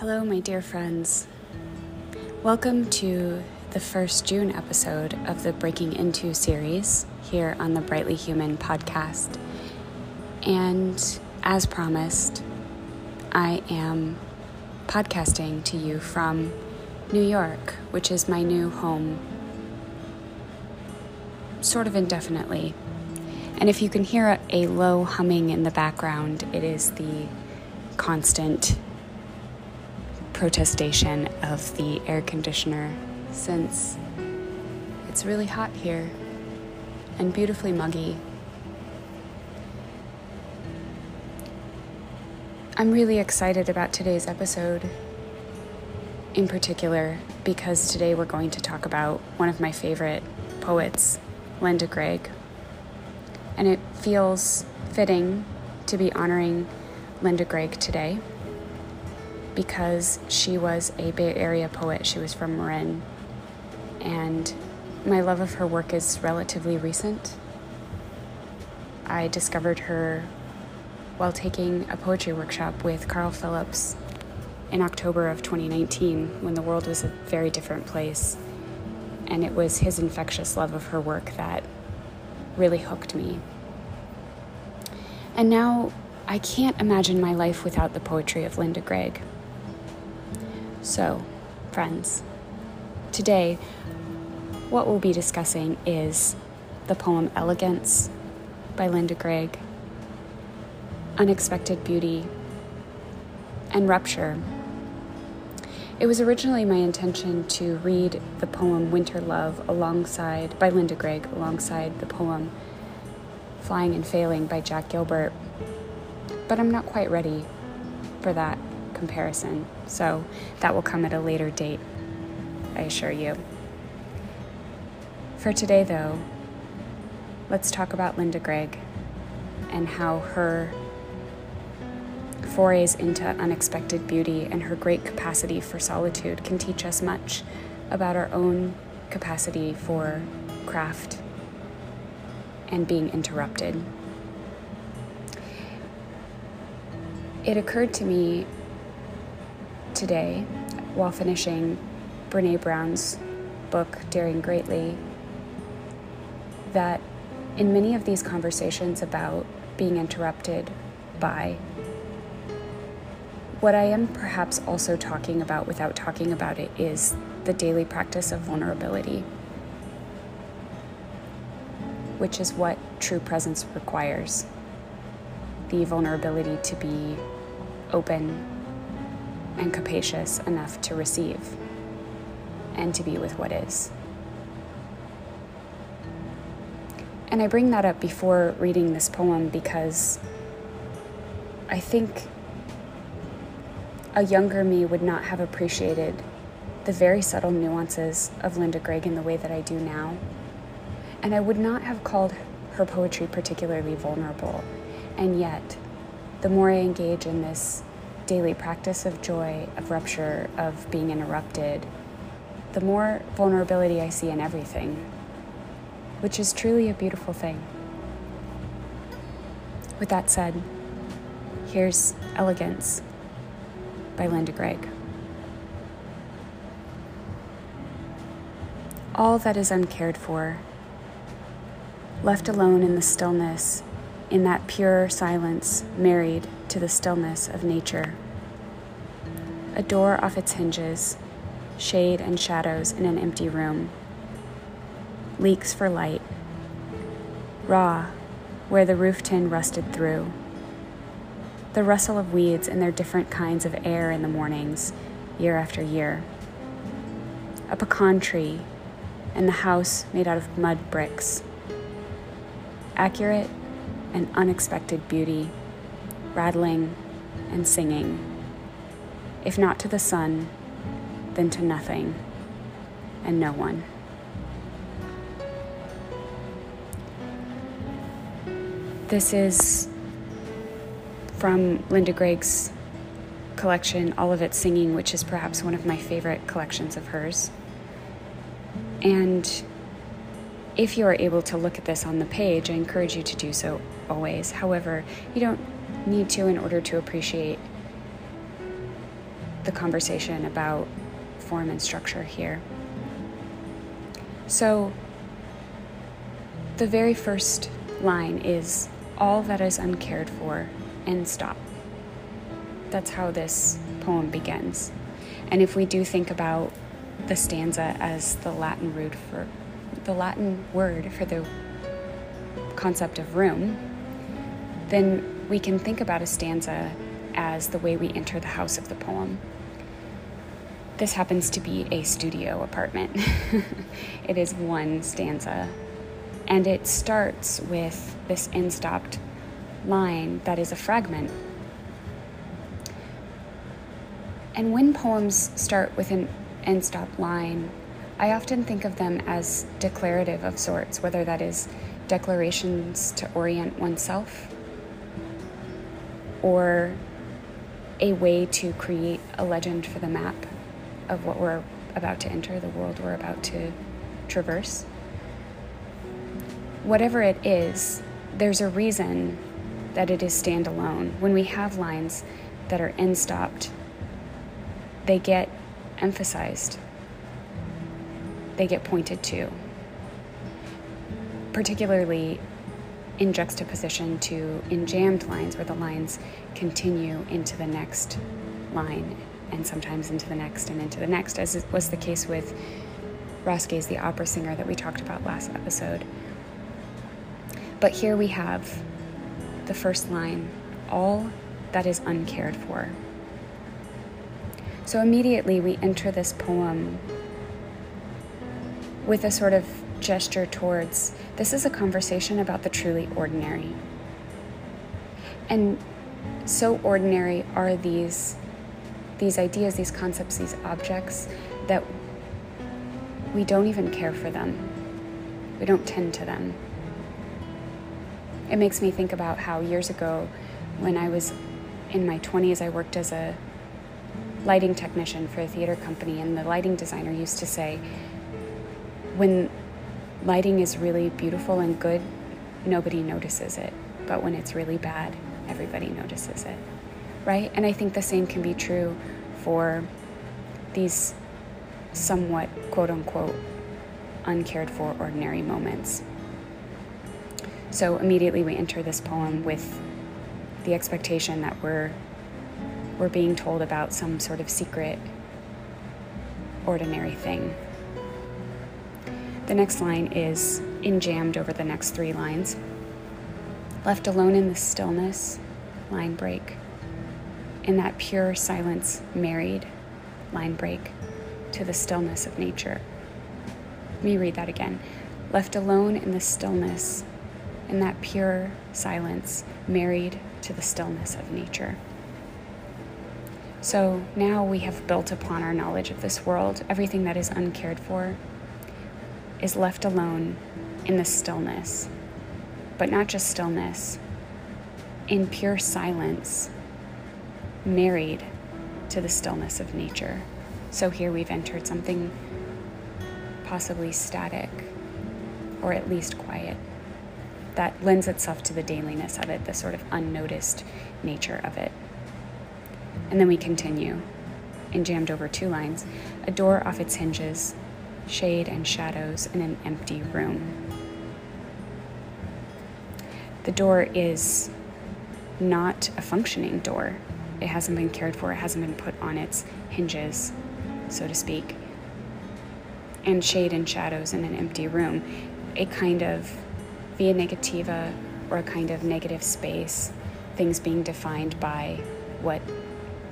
Hello, my dear friends. Welcome to the first June episode of the Breaking Into series here on the Brightly Human podcast. And as promised, I am podcasting to you from New York, which is my new home, sort of indefinitely. And if you can hear a low humming in the background, it is the constant protestation of the air conditioner since it's really hot here and beautifully muggy. I'm really excited about today's episode, in particular, because today we're going to talk about one of my favorite poets, Linda Gregg. And it feels fitting to be honoring Linda Gregg today because she was a Bay Area poet. She was from Marin. And my love of her work is relatively recent. I discovered her while taking a poetry workshop with Carl Phillips in October of 2019 when the world was a very different place. And it was his infectious love of her work that really hooked me. And now I can't imagine my life without the poetry of Linda Gregg. So, friends, today what we'll be discussing is the poem Elegance by Linda Gregg, Unexpected Beauty, and Rupture. It was originally my intention to read the poem Winter Love alongside by Linda Gregg alongside the poem Flying and Failing by Jack Gilbert. But I'm not quite ready for that comparison. So that will come at a later date, I assure you. For today, though, let's talk about Linda Gregg and how her forays into unexpected beauty and her great capacity for solitude can teach us much about our own capacity for craft and being interrupted. It occurred to me today while finishing Brene Brown's book, Daring Greatly, that in many of these conversations about being interrupted by what I am perhaps also talking about without talking about it is the daily practice of vulnerability, which is what true presence requires the vulnerability to be open and capacious enough to receive and to be with what is. And I bring that up before reading this poem because I think a younger me would not have appreciated the very subtle nuances of Linda Gregg in the way that I do now. And I would not have called her poetry particularly vulnerable. And yet, the more I engage in this daily practice of joy, of rupture, of being interrupted, the more vulnerability I see in everything, which is truly a beautiful thing. With that said, here's Elegance by Linda Gregg. All that is uncared for, left alone in the stillness, in that pure silence, married to the stillness of nature. A door off its hinges, shade and shadows in an empty room. Leaks for light. Raw, where the roof tin rusted through. The rustle of weeds and their different kinds of air in the mornings, year after year. A pecan tree, and the house made out of mud bricks. Accurate and unexpected beauty rattling, and singing. If not to the sun, then to nothing and no one. This is from Linda Gregg's collection, All of It Singing, which is perhaps one of my favorite collections of hers. And if you are able to look at this on the page, I encourage you to do so always. However, you don't need to in order to appreciate the conversation about form and structure here. So, the very first line is all that is uncared for and stop. That's how this poem begins. And if we do think about the stanza as the Latin root for the Latin word for the concept of room, then we can think about a stanza as the way we enter the house of the poem. This happens to be a studio apartment. it is one stanza, and it starts with this end stopped line that is a fragment. And when poems start with an end stop line, I often think of them as declarative of sorts, whether that is declarations to orient oneself or a way to create a legend for the map of what we're about to enter, the world we're about to traverse. Whatever it is, there's a reason that it is standalone. When we have lines that are end stopped, they get emphasized, they get pointed to, particularly in juxtaposition to enjambed lines where the lines continue into the next line and sometimes into the next and into the next, as was the case with Ross Gay's, the opera singer that we talked about last episode. But here we have the first line all that is uncared for. So immediately we enter this poem with a sort of gesture towards this is a conversation about the truly ordinary. And so ordinary are these these ideas, these concepts, these objects that we don't even care for them. We don't tend to them. It makes me think about how years ago, when I was in my 20s, I worked as a lighting technician for a theater company, and the lighting designer used to say, when lighting is really beautiful and good, nobody notices it. But when it's really bad, everybody notices it. Right? And I think the same can be true for these somewhat quote unquote uncared for ordinary moments. So immediately we enter this poem with the expectation that we're we're being told about some sort of secret, ordinary thing. The next line is enjambed over the next three lines. Left alone in the stillness, line break. In that pure silence, married, line break, to the stillness of nature. Let me read that again. Left alone in the stillness, in that pure silence, married to the stillness of nature. So now we have built upon our knowledge of this world, everything that is uncared for is left alone in the stillness, but not just stillness, in pure silence, married to the stillness of nature. So here we've entered something possibly static or at least quiet that lends itself to the dailiness of it, the sort of unnoticed nature of it. And then we continue, enjambed over two lines, a door off its hinges, shade and shadows in an empty room. The door is not a functioning door. It hasn't been cared for, it hasn't been put on its hinges, so to speak. And shade and shadows in an empty room, a kind of via negativa or a kind of negative space, things being defined by what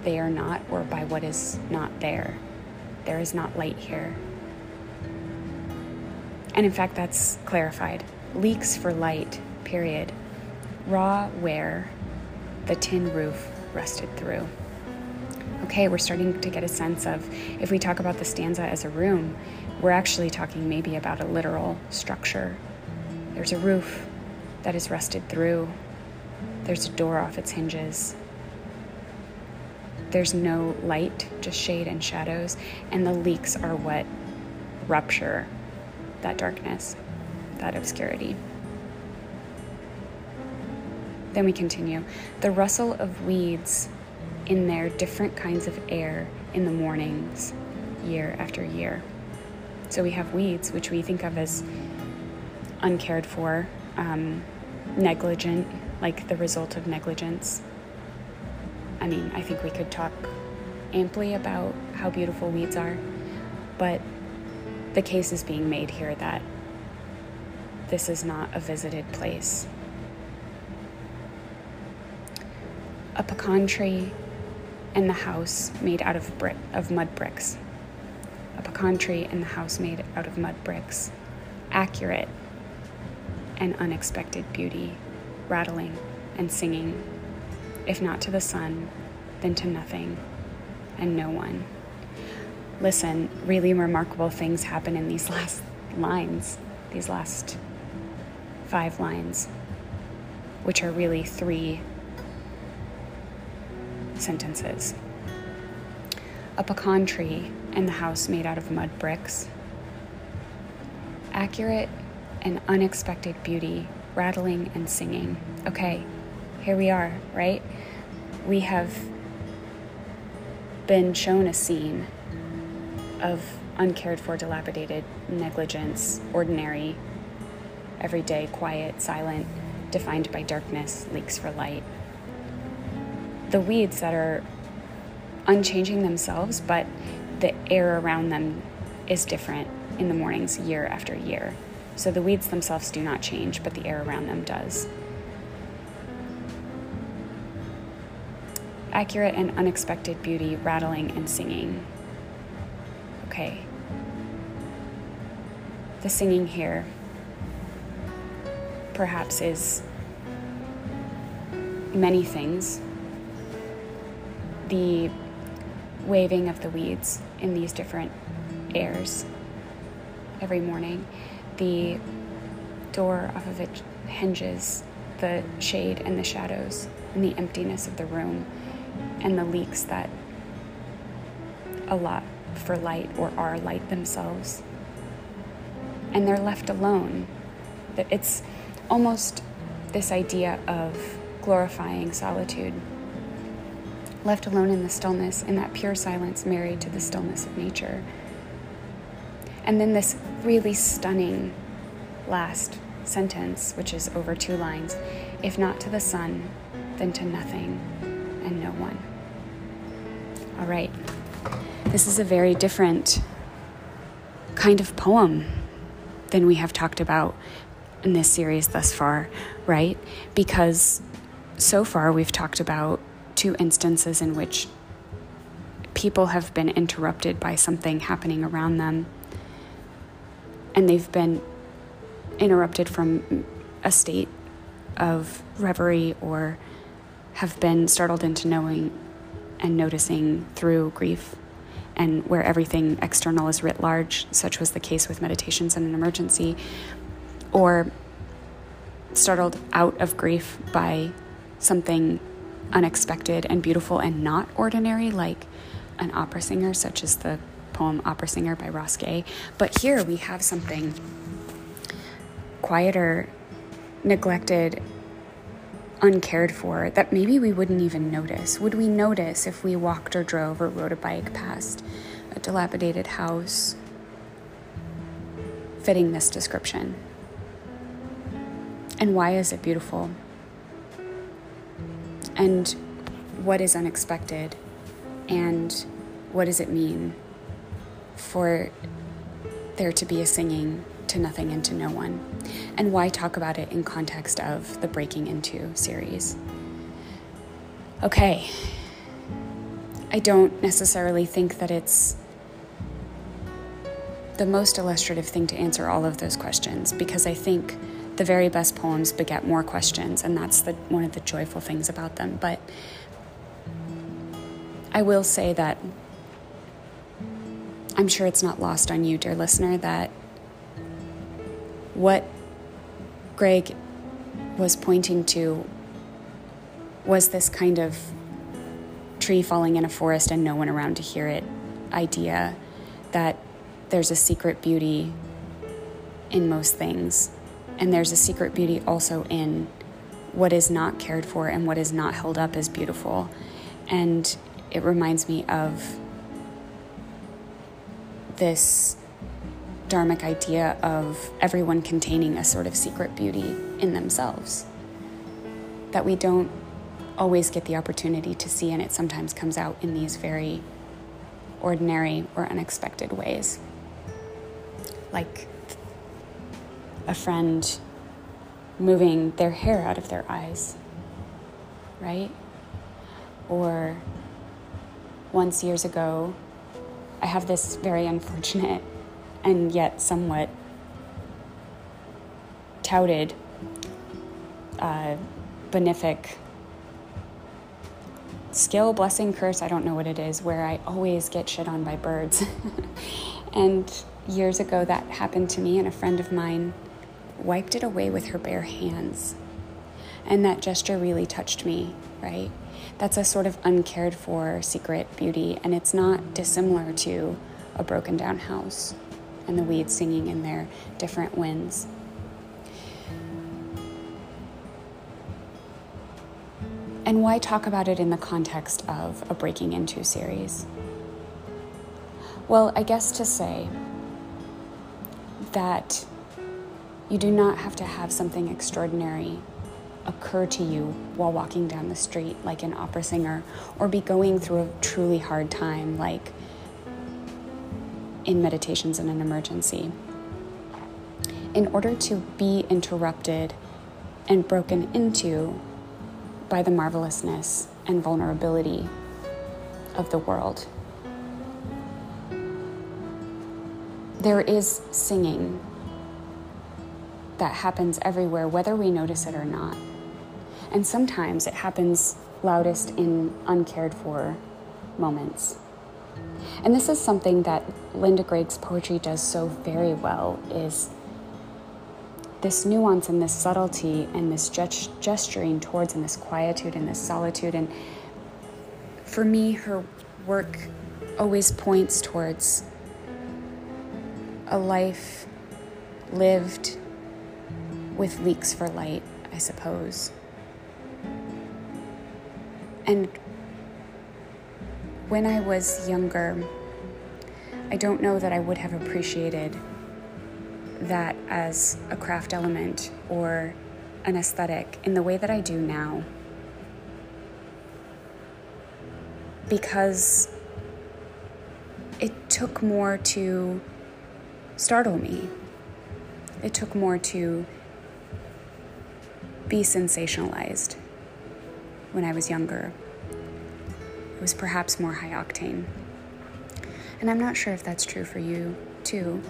they are not or by what is not there. There is not light here. And in fact, that's clarified. Leaks for light, period. Raw where the tin roof rusted through. Okay, we're starting to get a sense of if we talk about the stanza as a room, we're actually talking maybe about a literal structure. There's a roof that is rusted through, there's a door off its hinges, there's no light, just shade and shadows, and the leaks are what rupture that darkness, that obscurity. Then we continue. The rustle of weeds in their different kinds of air in the mornings, year after year. So we have weeds, which we think of as uncared for, um, negligent, like the result of negligence. I mean, I think we could talk amply about how beautiful weeds are, but the case is being made here that this is not a visited place. A pecan tree and the house made out of brick of mud bricks. A pecan tree and the house made out of mud bricks. Accurate and unexpected beauty, rattling and singing, if not to the sun, then to nothing and no one. Listen, really remarkable things happen in these last lines, these last five lines, which are really three sentences. A pecan tree and the house made out of mud bricks. Accurate and unexpected beauty, rattling and singing. Okay, here we are, right? We have been shown a scene of uncared for, dilapidated negligence, ordinary, everyday, quiet, silent, defined by darkness, leaks for light. The weeds that are unchanging themselves, but the air around them is different in the mornings year after year. So the weeds themselves do not change, but the air around them does. accurate and unexpected beauty, rattling and singing. Okay. The singing here perhaps is many things. The waving of the weeds in these different airs every morning, the door off of it hinges, the shade and the shadows, and the emptiness of the room and the leaks that a lot for light or are light themselves. And they're left alone. It's almost this idea of glorifying solitude. Left alone in the stillness, in that pure silence married to the stillness of nature. And then this really stunning last sentence, which is over two lines if not to the sun, then to nothing and no one. All right. This is a very different kind of poem than we have talked about in this series thus far, right? Because so far we've talked about two instances in which people have been interrupted by something happening around them and they've been interrupted from a state of reverie or have been startled into knowing and noticing through grief and where everything external is writ large, such was the case with meditations in an emergency, or startled out of grief by something unexpected and beautiful and not ordinary, like an opera singer, such as the poem Opera Singer by Ross Gay. But here we have something quieter, neglected, uncared for that maybe we wouldn't even notice. Would we notice if we walked or drove or rode a bike past a dilapidated house fitting this description? And why is it beautiful? And what is unexpected? And what does it mean for there to be a singing to nothing and to no one? And why talk about it in context of the Breaking Into series? Okay, I don't necessarily think that it's the most illustrative thing to answer all of those questions because I think the very best poems beget more questions, and that's the, one of the joyful things about them. But I will say that I'm sure it's not lost on you, dear listener, that what Gregg was pointing to was this kind of tree falling in a forest and no one around to hear it idea that there's a secret beauty in most things. And there's a secret beauty also in what is not cared for and what is not held up as beautiful. And it reminds me of this dharmic idea of everyone containing a sort of secret beauty in themselves that we don't always get the opportunity to see, and it sometimes comes out in these very ordinary or unexpected ways. Like a friend moving their hair out of their eyes, right? Or once years ago, I have this very unfortunate and yet somewhat touted uh, benefic skill, blessing, curse, I don't know what it is, where I always get shit on by birds. and years ago, that happened to me, and a friend of mine wiped it away with her bare hands. And that gesture really touched me, right? That's a sort of uncared for secret beauty, and it's not dissimilar to a broken down house and the weeds singing in their different winds. And why talk about it in the context of a breaking into series? Well, I guess to say that you do not have to have something extraordinary occur to you while walking down the street like an opera singer or be going through a truly hard time like in meditations in an emergency. In order to be interrupted and broken into by the marvelousness and vulnerability of the world. There is singing that happens everywhere, whether we notice it or not. And sometimes it happens loudest in uncared for moments. And this is something that Linda Gregg's poetry does so very well is this nuance and this subtlety and this gest- gesturing towards and this quietude and this solitude. And for me, her work always points towards a life lived with leaks for light, I suppose. And when I was younger, I don't know that I would have appreciated that as a craft element or an aesthetic in the way that I do now. Because it took more to startle me. It took more to be sensationalized when I was younger. Was perhaps more high octane. And I'm not sure if that's true for you, too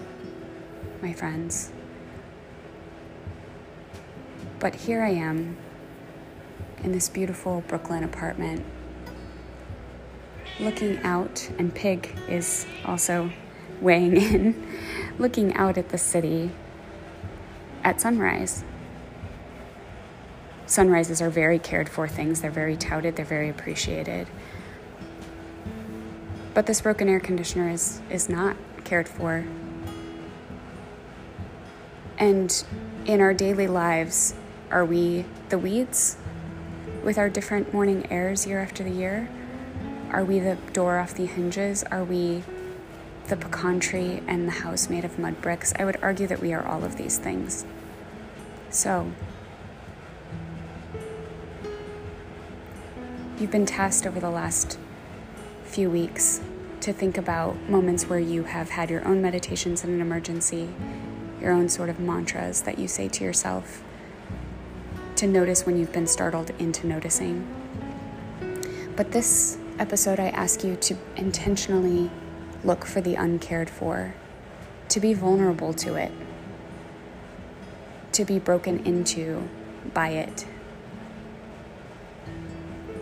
my friends. But here I am in this beautiful Brooklyn apartment, looking out, and Pig is also weighing in, looking out at the city at sunrise. Sunrises are very cared for things, they're very touted, they're very appreciated. But this broken air conditioner is, is not cared for and in our daily lives, are we the weeds with our different morning airs year after the year? Are we the door off the hinges? Are we the pecan tree and the house made of mud bricks? I would argue that we are all of these things. So, you've been tasked over the last few weeks to think about moments where you have had your own meditations in an emergency your own sort of mantras that you say to yourself to notice when you've been startled into noticing. But this episode, I ask you to intentionally look for the uncared for, to be vulnerable to it, to be broken into by it,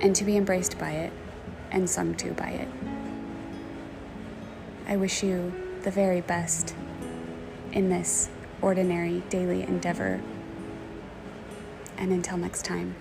and to be embraced by it and sung to by it. I wish you the very best in this ordinary daily endeavor. And until next time.